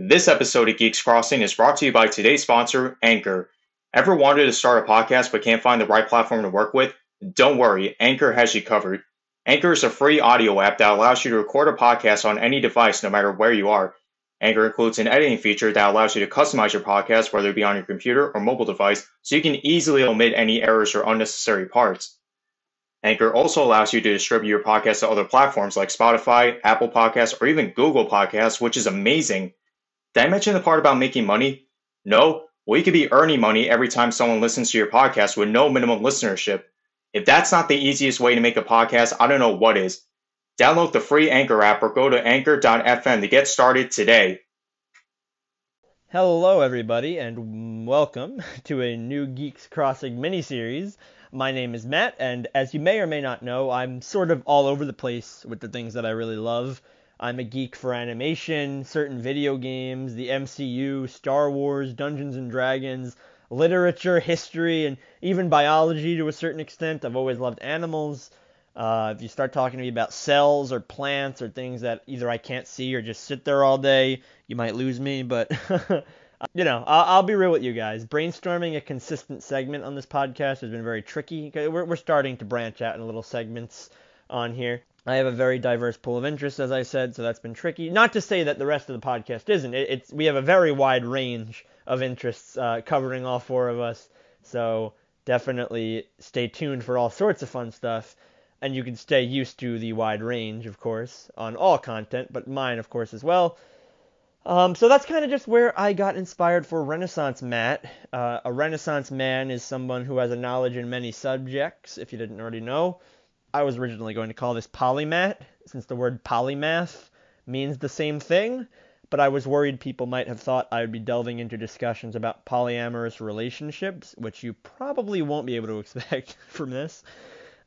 This episode of Geeks Crossing is brought to you by today's sponsor, Anchor. Ever wanted to start a podcast but can't find the right platform to work with? Don't worry, Anchor has you covered. Anchor is a free audio app that allows you to record a podcast on any device no matter where you are. Anchor includes an editing feature that allows you to customize your podcast, whether it be on your computer or mobile device, so you can easily omit any errors or unnecessary parts. Anchor also allows you to distribute your podcast to other platforms like Spotify, Apple Podcasts, or even Google Podcasts, which is amazing. Did I mention the part about making money? No? Well, you could be earning money every time someone listens to your podcast with no minimum listenership. If that's not the easiest way to make a podcast, I don't know what is. Download the free Anchor app or go to anchor.fm to get started today. Hello, everybody, and welcome to a new Geeks Crossing mini-series. My name is Matt, and as you may or may not know, I'm sort of all over the place with the things that I really love. I'm a geek for animation, certain video games, the MCU, Star Wars, Dungeons and Dragons, literature, history, and even biology to a certain extent. I've always loved animals. Uh, if you start talking to me about cells or plants or things that either I can't see or just sit there all day, you might lose me. But you know, I'll, I'll, be real with you guys. Brainstorming a consistent segment on this podcast has been very tricky. We're, we're starting to branch out in little segments on here. I have a very diverse pool of interests, as I said, so that's been tricky. Not to say that the rest of the podcast isn't. It, it's we have a very wide range of interests uh, covering all four of us. So definitely stay tuned for all sorts of fun stuff. And you can stay used to the wide range, of course, on all content, but mine, of course, as well. Um, so that's kind of just where I got inspired for Renaissance Matt. Uh, a Renaissance man is someone who has a knowledge in many subjects, if you didn't already know. I was originally going to call this polymath, since the word polymath means the same thing, but I was worried people might have thought I would be delving into discussions about polyamorous relationships, which you probably won't be able to expect from this.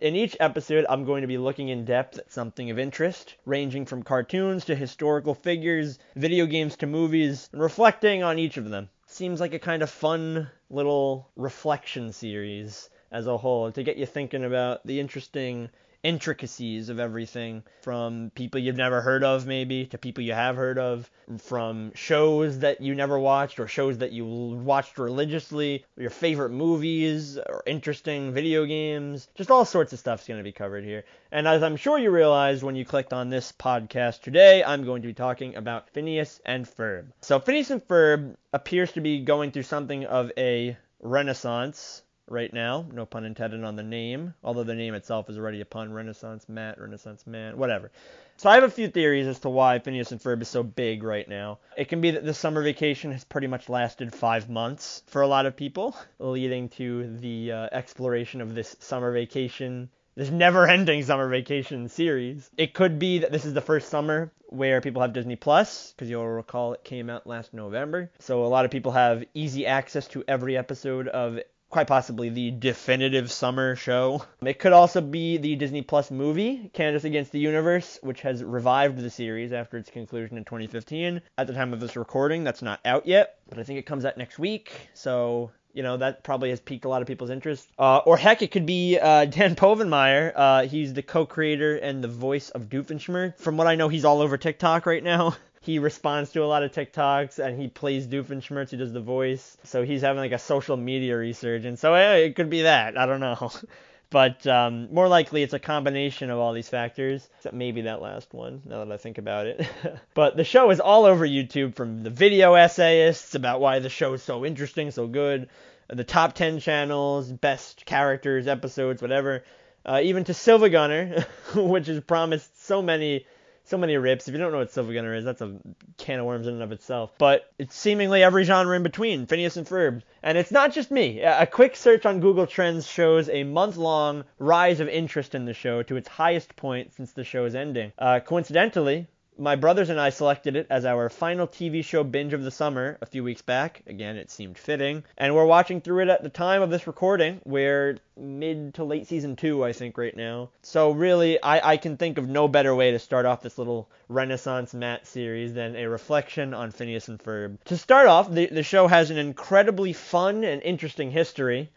In each episode, I'm going to be looking in depth at something of interest, ranging from cartoons to historical figures, video games to movies, and reflecting on each of them. Seems like a kind of fun little reflection series as a whole to get you thinking about the interesting intricacies of everything from people you've never heard of maybe to people you have heard of from shows that you never watched or shows that you watched religiously your favorite movies or interesting video games just all sorts of stuff's going to be covered here. And as i'm sure you realized when you clicked on this podcast today i'm going to be talking about phineas and ferb. So phineas and ferb appears to be going through something of a renaissance right now. No pun intended on the name, although the name itself is already a pun. Renaissance Matt, Renaissance Man, whatever. So I have a few theories as to why Phineas and Ferb is so big right now. It can be that the summer vacation has pretty much lasted five months for a lot of people, leading to the uh, exploration of this summer vacation this never-ending summer vacation series. It could be that this is the first summer where people have Disney Plus, because you'll recall it came out last November. So a lot of people have easy access to every episode of quite possibly the definitive summer show. It could also be the Disney Plus movie, Candace Against the Universe, which has revived the series after its conclusion in 2015. At the time of this recording, that's not out yet, but I think it comes out next week, so you know that probably has piqued a lot of people's interest. Uh, or heck, it could be uh, Dan Povenmire. Uh, he's the co-creator and the voice of Doofenshmirtz. From what I know, he's all over TikTok right now. he responds to a lot of TikToks and he plays Doofenshmirtz. He does the voice, so he's having like a social media resurgence. So it could be that. I don't know. but um, more likely it's a combination of all these factors. Except maybe that last one, now that I think about it. but the show is all over YouTube, from the video essayists about why the show is so interesting, so good, the top 10 channels, best characters, episodes, whatever, uh, even to SiIvaGunner, which has promised so many so many rips. If you don't know what SiIvaGunner is, that's a can of worms in and of itself. But it's seemingly every genre in between, Phineas and Ferb. And it's not just me. A quick search on Google Trends shows a month-long rise of interest in the show to its highest point since the show's ending. Uh, coincidentally, my brothers and I selected it as our final TV show binge of the summer a few weeks back. Again, it seemed fitting. And we're watching through it at the time of this recording. We're mid to late season two, I think, right now. So, really, I, I can think of no better way to start off this little Renaissance Matt series than a reflection on Phineas and Ferb. To start off, the, the show has an incredibly fun and interesting history.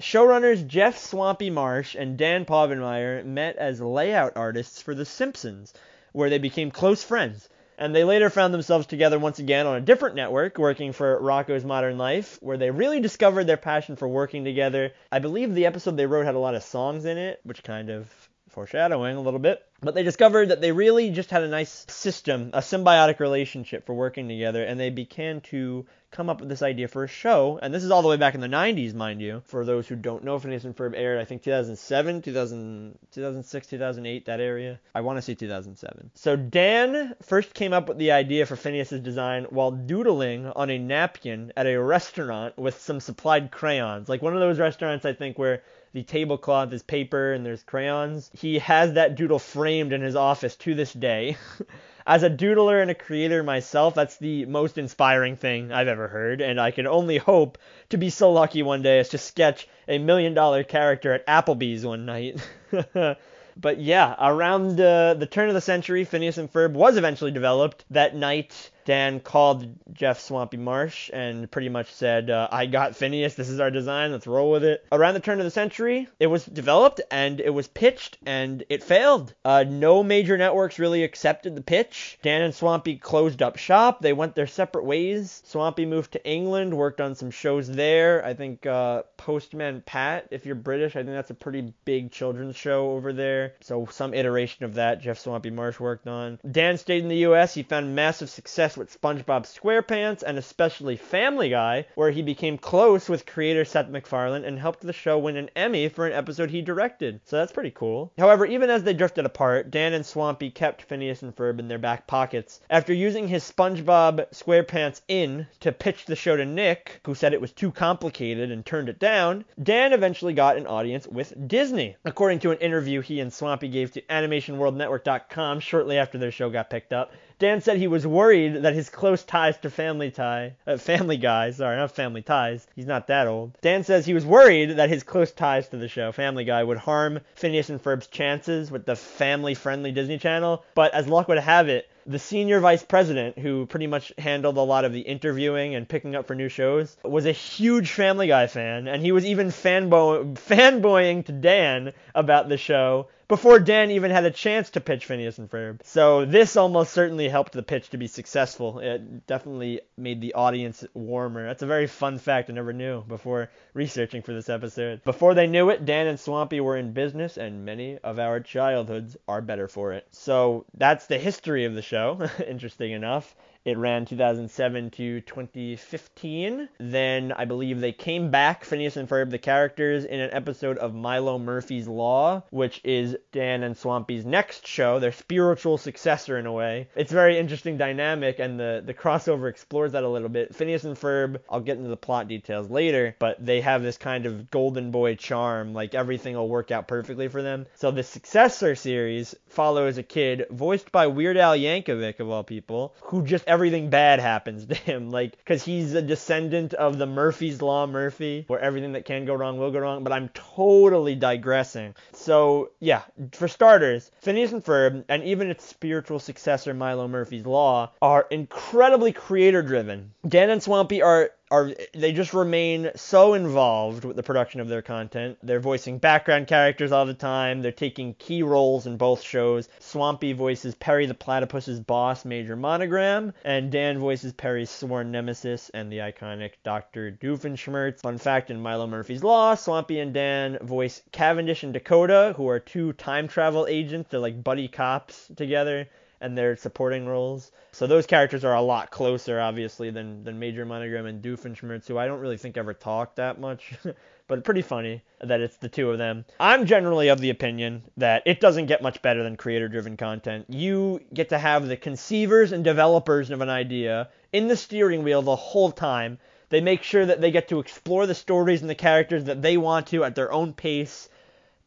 Showrunners Jeff Swampy Marsh and Dan Povenmire met as layout artists for The Simpsons where they became close friends. And they later found themselves together once again on a different network, working for Rocko's Modern Life, where they really discovered their passion for working together. I believe the episode they wrote had a lot of songs in it, which kind of foreshadowing a little bit. But they discovered that they really just had a nice system, a symbiotic relationship for working together, and they began to come up with this idea for a show. And this is all the way back in the 90s, mind you. For those who don't know, Phineas and Ferb aired, I think, 2007, 2000, 2006, 2008, that area. I want to say 2007. So Dan first came up with the idea for Phineas's design while doodling on a napkin at a restaurant with some supplied crayons. Like one of those restaurants, I think, where the tablecloth is paper and there's crayons. He has that doodle framed in his office to this day. As a doodler and a creator myself, that's the most inspiring thing I've ever heard, and I can only hope to be so lucky one day as to sketch a million dollar character at Applebee's one night. but yeah, around uh, the turn of the century, Phineas and Ferb was eventually developed. That night, Dan called Jeff Swampy Marsh and pretty much said, uh, I got Phineas, this is our design, let's roll with it. Around the turn of the century, it was developed and it was pitched and it failed. Uh, no major networks really accepted the pitch. Dan and Swampy closed up shop, they went their separate ways. Swampy moved to England, worked on some shows there. I think uh, Postman Pat, if you're British, I think that's a pretty big children's show over there. So some iteration of that Jeff Swampy Marsh worked on. Dan stayed in the US, he found massive success with SpongeBob SquarePants and especially Family Guy, where he became close with creator Seth MacFarlane and helped the show win an Emmy for an episode he directed. So that's pretty cool. However, even as they drifted apart, Dan and Swampy kept Phineas and Ferb in their back pockets. After using his SpongeBob SquarePants in to pitch the show to Nick, who said it was too complicated and turned it down, Dan eventually got an audience with Disney. According to an interview he and Swampy gave to AnimationWorldNetwork.com shortly after their show got picked up, Dan said he was worried that his close ties to Family Tie, uh, Family Guy, sorry, not Family Ties. He's not that old. Dan says he was worried that his close ties to the show, Family Guy, would harm Phineas and Ferb's chances with the family-friendly Disney Channel. But as luck would have it, the senior vice president, who pretty much handled a lot of the interviewing and picking up for new shows, was a huge Family Guy fan, and he was even fanboy- fanboying to Dan about the show before Dan even had a chance to pitch Phineas and Ferb. So this almost certainly helped the pitch to be successful. It definitely made the audience warmer. That's a very fun fact I never knew before researching for this episode. Before they knew it, Dan and Swampy were in business, and many of our childhoods are better for it. So that's the history of the show. Interesting enough. It ran 2007 to 2015. Then I believe they came back, Phineas and Ferb, the characters, in an episode of Milo Murphy's Law, which is Dan and Swampy's next show, their spiritual successor in a way. It's very interesting dynamic, and the, the crossover explores that a little bit. Phineas and Ferb, I'll get into the plot details later, but they have this kind of golden boy charm, like everything will work out perfectly for them. So the successor series follows a kid voiced by Weird Al Yankovic, of all people, who just everything bad happens to him. Like, because he's a descendant of the Murphy's Law Murphy, where everything that can go wrong will go wrong. But I'm totally digressing. So, yeah, for starters, Phineas and Ferb, and even its spiritual successor, Milo Murphy's Law, are incredibly creator driven. Dan and Swampy are are they just remain so involved with the production of their content. They're voicing background characters all the time. They're taking key roles in both shows. Swampy voices Perry the Platypus's boss, Major Monogram, and Dan voices Perry's sworn nemesis and the iconic Dr. Doofenshmirtz. Fun fact in Milo Murphy's Law, Swampy and Dan voice Cavendish and Dakota, who are two time travel agents. They're like buddy cops together and their supporting roles. So those characters are a lot closer, obviously, than, than Major Monogram and Doofenshmirtz, who I don't really think ever talk that much. but pretty funny that it's the two of them. I'm generally of the opinion that it doesn't get much better than creator driven content. You get to have the conceivers and developers of an idea in the steering wheel the whole time. They make sure that they get to explore the stories and the characters that they want to at their own pace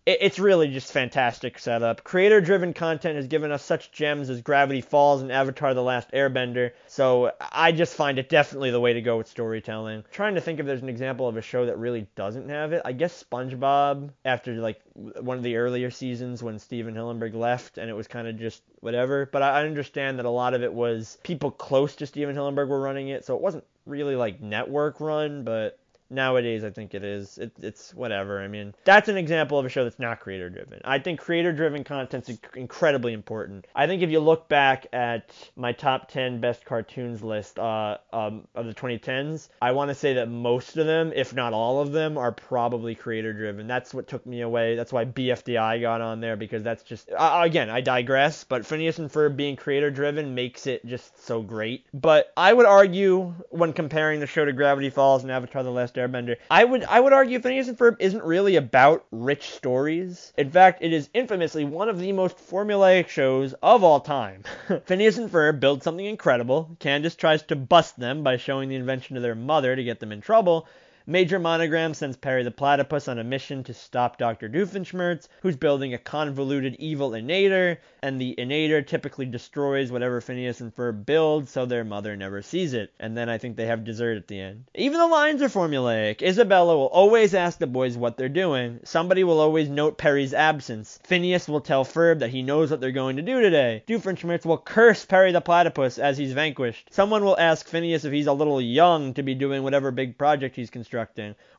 it's really just fantastic setup. Creator driven content has given us such gems as Gravity Falls and Avatar The Last Airbender, so I just find it definitely the way to go with storytelling. Trying to think if there's an example of a show that really doesn't have it. I guess SpongeBob, after like one of the earlier seasons when Stephen Hillenburg left and it was kind of just whatever, but I understand that a lot of it was people close to Stephen Hillenburg were running it, so it wasn't really like network run, but Nowadays, I think it is. It, it's whatever. I mean, that's an example of a show that's not creator driven. I think creator driven content's incredibly important. I think if you look back at my top 10 best cartoons list uh, um, of the 2010s, I want to say that most of them, if not all of them, are probably creator driven. That's what took me away. That's why BFDI got on there because that's just, uh, again, I digress, but Phineas and Ferb being creator driven makes it just so great. But I would argue when comparing the show to Gravity Falls and Avatar The Last Airbender. I would I would argue Phineas and Ferb isn't really about rich stories. In fact, it is infamously one of the most formulaic shows of all time. Phineas and Ferb build something incredible. Candace tries to bust them by showing the invention to their mother to get them in trouble. Major Monogram sends Perry the Platypus on a mission to stop Dr. Doofenshmirtz, who's building a convoluted evil inator, and the inator typically destroys whatever Phineas and Ferb build so their mother never sees it. And then I think they have dessert at the end. Even the lines are formulaic. Isabella will always ask the boys what they're doing. Somebody will always note Perry's absence. Phineas will tell Ferb that he knows what they're going to do today. Doofenshmirtz will curse Perry the Platypus as he's vanquished. Someone will ask Phineas if he's a little young to be doing whatever big project he's constructing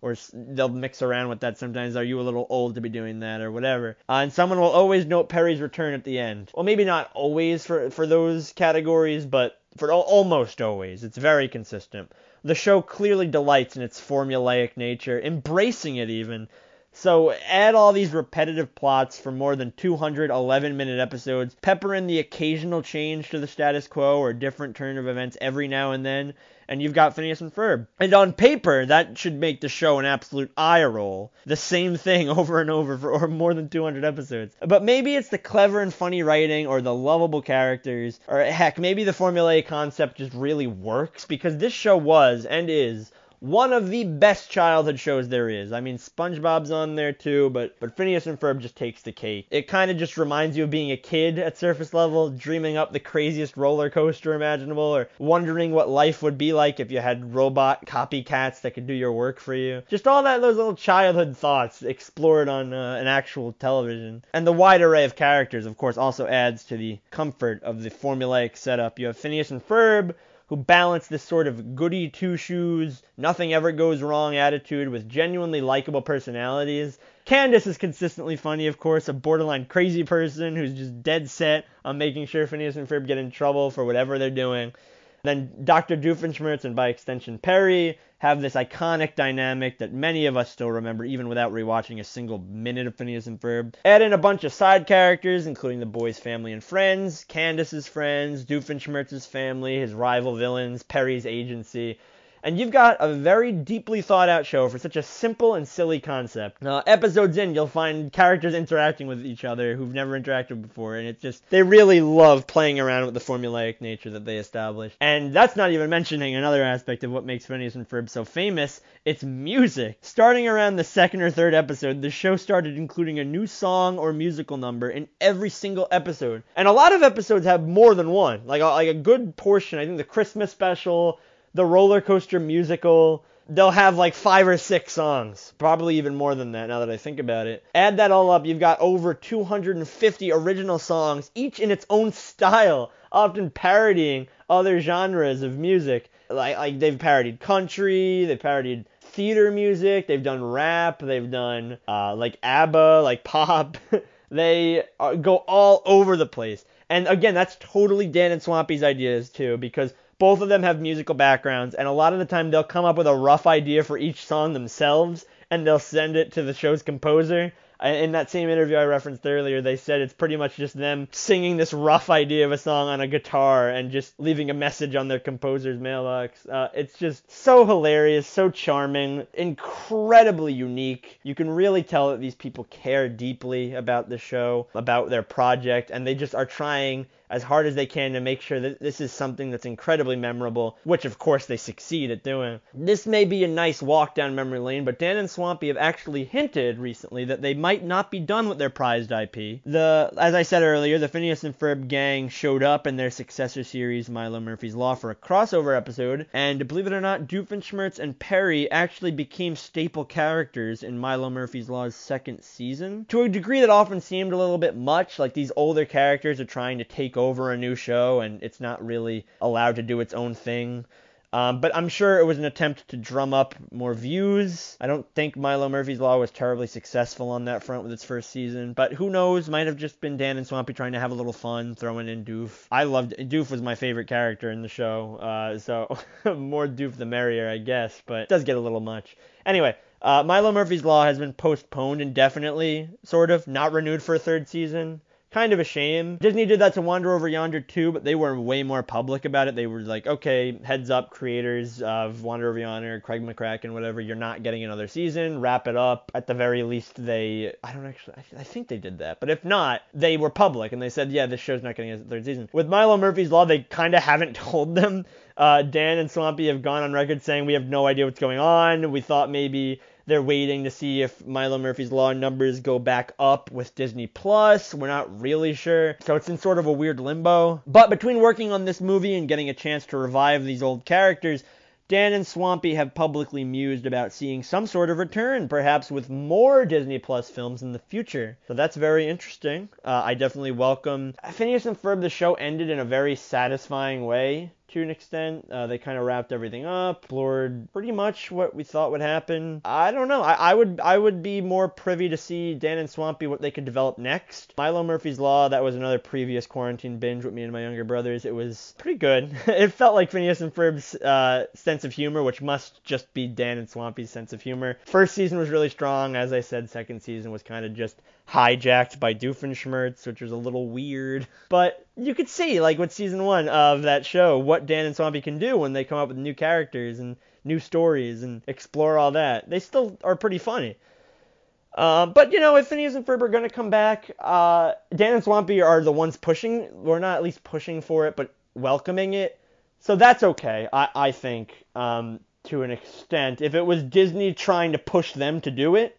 or they'll mix around with that sometimes. Are you a little old to be doing that, or whatever? Uh, and someone will always note Perry's return at the end. Well, maybe not always for for those categories, but for almost always. It's very consistent. The show clearly delights in its formulaic nature, embracing it even. So add all these repetitive plots for more than 211 minute episodes, pepper in the occasional change to the status quo or different turn of events every now and then, and you've got Phineas and Ferb. And on paper, that should make the show an absolute eye roll. The same thing over and over for or more than 200 episodes. But maybe it's the clever and funny writing or the lovable characters, or heck, maybe the formulaic concept just really works because this show was and is one of the best childhood shows there is. I mean, SpongeBob's on there too, but but Phineas and Ferb just takes the cake. It kind of just reminds you of being a kid at surface level, dreaming up the craziest roller coaster imaginable, or wondering what life would be like if you had robot copycats that could do your work for you. Just all that those little childhood thoughts explored on uh, an actual television. And the wide array of characters, of course, also adds to the comfort of the formulaic setup. You have Phineas and Ferb who balance this sort of goody two shoes, nothing ever goes wrong attitude with genuinely likable personalities. Candace is consistently funny, of course, a borderline crazy person who's just dead set on making sure Phineas and Ferb get in trouble for whatever they're doing. Then Dr. Doofenshmirtz and by extension Perry have this iconic dynamic that many of us still remember even without rewatching a single minute of Phineas and Ferb. Add in a bunch of side characters, including the boys' family and friends, Candace's friends, Doofenshmirtz's family, his rival villains, Perry's agency, and you've got a very deeply thought out show for such a simple and silly concept. Uh, episodes in, you'll find characters interacting with each other who've never interacted before, and it's just, they really love playing around with the formulaic nature that they establish. And that's not even mentioning another aspect of what makes Phineas and Ferb so famous it's music. Starting around the second or third episode, the show started including a new song or musical number in every single episode. And a lot of episodes have more than one. Like a, like a good portion, I think the Christmas special, the roller coaster musical. They'll have like five or six songs, probably even more than that now that I think about it. Add that all up, you've got over 250 original songs, each in its own style, often parodying other genres of music. Like, like they've parodied country, they've parodied theater music, they've done rap, they've done uh, like ABBA, like pop. they are, go all over the place. And again, that's totally Dan and Swampy's ideas too, because both of them have musical backgrounds, and a lot of the time they'll come up with a rough idea for each song themselves, and they'll send it to the show's composer. In that same interview I referenced earlier, they said it's pretty much just them singing this rough idea of a song on a guitar and just leaving a message on their composer's mailbox. Uh, it's just so hilarious, so charming, incredibly unique. You can really tell that these people care deeply about the show, about their project, and they just are trying as hard as they can to make sure that this is something that's incredibly memorable, which of course they succeed at doing. This may be a nice walk down memory lane, but Dan and Swampy have actually hinted recently that they might not be done with their prized IP. The as I said earlier, the Phineas and Ferb gang showed up in their successor series Milo Murphy's Law for a crossover episode, and believe it or not, Doofenshmirtz and Perry actually became staple characters in Milo Murphy's Law's second season. To a degree that often seemed a little bit much, like these older characters are trying to take over a new show and it's not really allowed to do its own thing. Um, but I'm sure it was an attempt to drum up more views. I don't think Milo Murphy's Law was terribly successful on that front with its first season, but who knows? Might have just been Dan and Swampy trying to have a little fun, throwing in Doof. I loved Doof was my favorite character in the show, uh, so more Doof the merrier, I guess. But it does get a little much. Anyway, uh, Milo Murphy's Law has been postponed indefinitely, sort of, not renewed for a third season kind of a shame. Disney did that to Wander Over Yonder too, but they were way more public about it. They were like, okay, heads up, creators of Wander Over Yonder, Craig McCracken, whatever, you're not getting another season. Wrap it up. At the very least, they, I don't actually, I, I think they did that. But if not, they were public and they said, yeah, this show's not getting a third season. With Milo Murphy's Law, they kind of haven't told them. Uh, Dan and Swampy have gone on record saying we have no idea what's going on. We thought maybe they're waiting to see if Milo Murphy's Law numbers go back up with Disney Plus. We're not really sure. So it's in sort of a weird limbo. But between working on this movie and getting a chance to revive these old characters, Dan and Swampy have publicly mused about seeing some sort of return, perhaps with more Disney Plus films in the future. So that's very interesting. Uh, I definitely welcome. Phineas and Ferb, the show ended in a very satisfying way to an extent. Uh, they kind of wrapped everything up, explored pretty much what we thought would happen. I don't know. I, I, would I would be more privy to see Dan and Swampy what they could develop next. Milo Murphy's Law, that was another previous quarantine binge with me and my younger brothers. It was pretty good. it felt like Phineas and Ferb's uh, sense of humor, which must just be Dan and Swampy's sense of humor. First season was really strong. As I said, second season was kind of just hijacked by Doofenshmirtz, which was a little weird. But you could see, like with season one of that show, what Dan and Swampy can do when they come up with new characters and new stories and explore all that. They still are pretty funny. Uh, but you know, if Phineas and Ferb are gonna come back, uh, Dan and Swampy are the ones pushing. We're not at least pushing for it, but welcoming it. So that's okay, I, I think, um, to an extent. If it was Disney trying to push them to do it,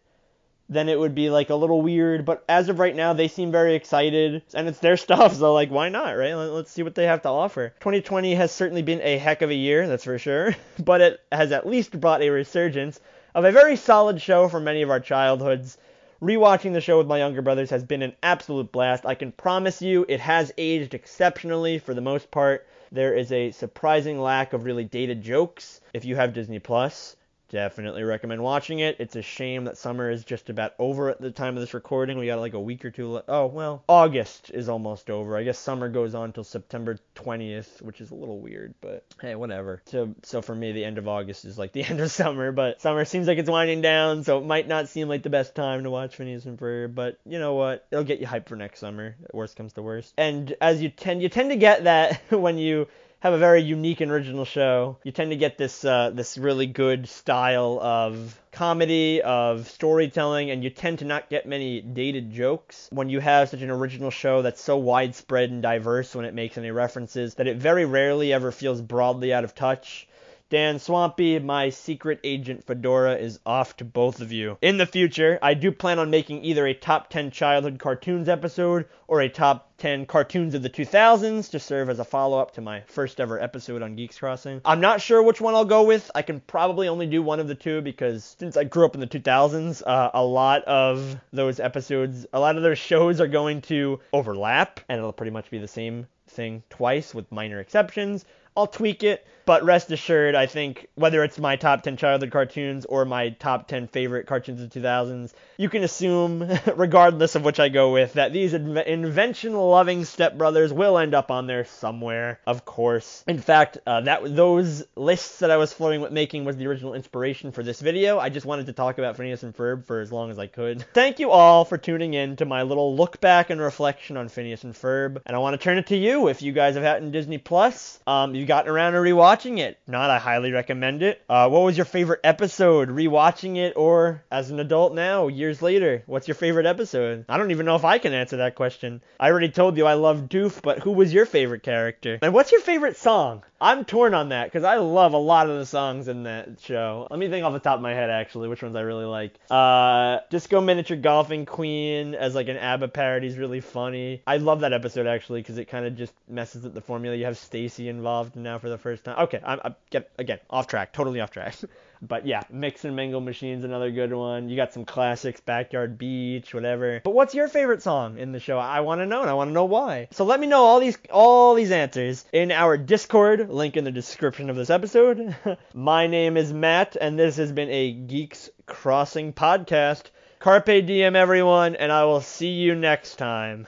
then it would be like a little weird. But as of right now, they seem very excited, and it's their stuff, so like, why not, right? Let's see what they have to offer. 2020 has certainly been a heck of a year, that's for sure, but it has at least brought a resurgence of a very solid show from many of our childhoods. Rewatching the show with my younger brothers has been an absolute blast. I can promise you it has aged exceptionally for the most part. There is a surprising lack of really dated jokes if you have Disney Plus. Definitely recommend watching it. It's a shame that summer is just about over at the time of this recording. We got like a week or two. left. oh well, August is almost over. I guess summer goes on till September 20th, which is a little weird, but hey, whatever. So so for me, the end of August is like the end of summer, but summer seems like it's winding down, so it might not seem like the best time to watch Phineas and Ferb. But you know what? It'll get you hyped for next summer. Worst comes to worst. And as you tend you tend to get that when you have a very unique and original show. You tend to get this uh, this really good style of comedy, of storytelling, and you tend to not get many dated jokes when you have such an original show that's so widespread and diverse when it makes any references that it very rarely ever feels broadly out of touch. Dan Swampy, my secret agent Fedora is off to both of you. In the future, I do plan on making either a top 10 childhood cartoons episode or a top 10 cartoons of the 2000s to serve as a follow up to my first ever episode on Geeks Crossing. I'm not sure which one I'll go with. I can probably only do one of the two because since I grew up in the 2000s, uh, a lot of those episodes, a lot of those shows are going to overlap and it'll pretty much be the same thing twice with minor exceptions. I'll tweak it, but rest assured, I think whether it's my top 10 childhood cartoons or my top 10 favorite cartoons of 2000s, you can assume, regardless of which I go with, that these invention loving stepbrothers will end up on there somewhere, of course. In fact, uh, that those lists that I was flowing with making was the original inspiration for this video. I just wanted to talk about Phineas and Ferb for as long as I could. Thank you all for tuning in to my little look back and reflection on Phineas and Ferb, and I want to turn it to you if you guys have had in Disney Plus. Um, you gotten around to rewatching it. Not, I highly recommend it. Uh, what was your favorite episode? Rewatching it or as an adult now, years later? What's your favorite episode? I don't even know if I can answer that question. I already told you I love Doof, but who was your favorite character? And what's your favorite song? I'm torn on that because I love a lot of the songs in that show. Let me think off the top of my head actually which ones I really like. Uh, Disco Miniature Golfing Queen as like an ABBA parody is really funny. I love that episode actually because it kind of just messes with the formula. You have Stacy involved now for the first time. Okay, I'm, I'm get again off track, totally off track. But yeah, Mix and Mingle Machine's another good one. You got some classics, Backyard Beach, whatever. But what's your favorite song in the show? I want to know and I want to know why. So let me know all these all these answers in our Discord, link in the description of this episode. My name is Matt and this has been a Geeks Crossing podcast. Carpe diem everyone and I will see you next time.